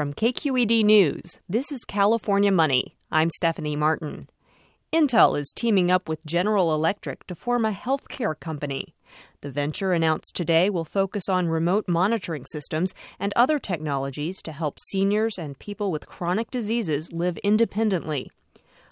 From KQED News, this is California Money. I'm Stephanie Martin. Intel is teaming up with General Electric to form a healthcare company. The venture announced today will focus on remote monitoring systems and other technologies to help seniors and people with chronic diseases live independently.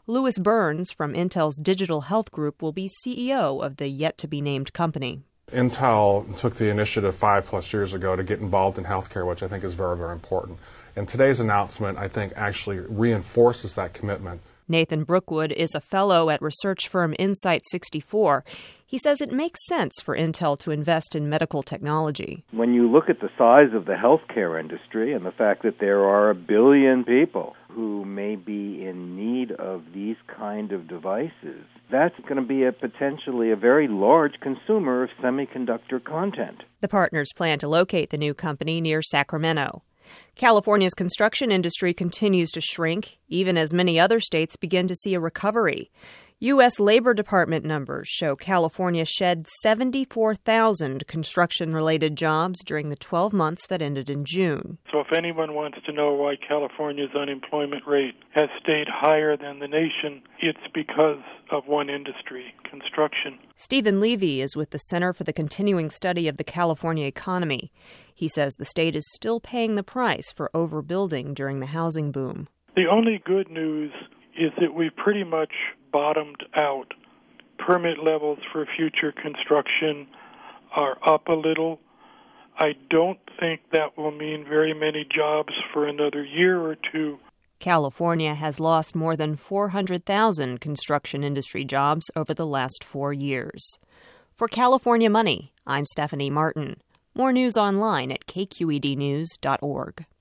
Louis Burns from Intel's Digital Health Group will be CEO of the yet to be named company. Intel took the initiative five plus years ago to get involved in healthcare, which I think is very, very important. And today's announcement, I think, actually reinforces that commitment. Nathan Brookwood is a fellow at research firm Insight 64. He says it makes sense for Intel to invest in medical technology. When you look at the size of the healthcare industry and the fact that there are a billion people who may be in need of these kind of devices, that's going to be a potentially a very large consumer of semiconductor content. The partners plan to locate the new company near Sacramento. California's construction industry continues to shrink, even as many other states begin to see a recovery. U.S. Labor Department numbers show California shed 74,000 construction related jobs during the 12 months that ended in June. So, if anyone wants to know why California's unemployment rate has stayed higher than the nation, it's because of one industry construction. Stephen Levy is with the Center for the Continuing Study of the California Economy. He says the state is still paying the price for overbuilding during the housing boom. The only good news is that we pretty much bottomed out. Permit levels for future construction are up a little. I don't think that will mean very many jobs for another year or two. California has lost more than 400,000 construction industry jobs over the last four years. For California Money, I'm Stephanie Martin. More news online at kqednews.org.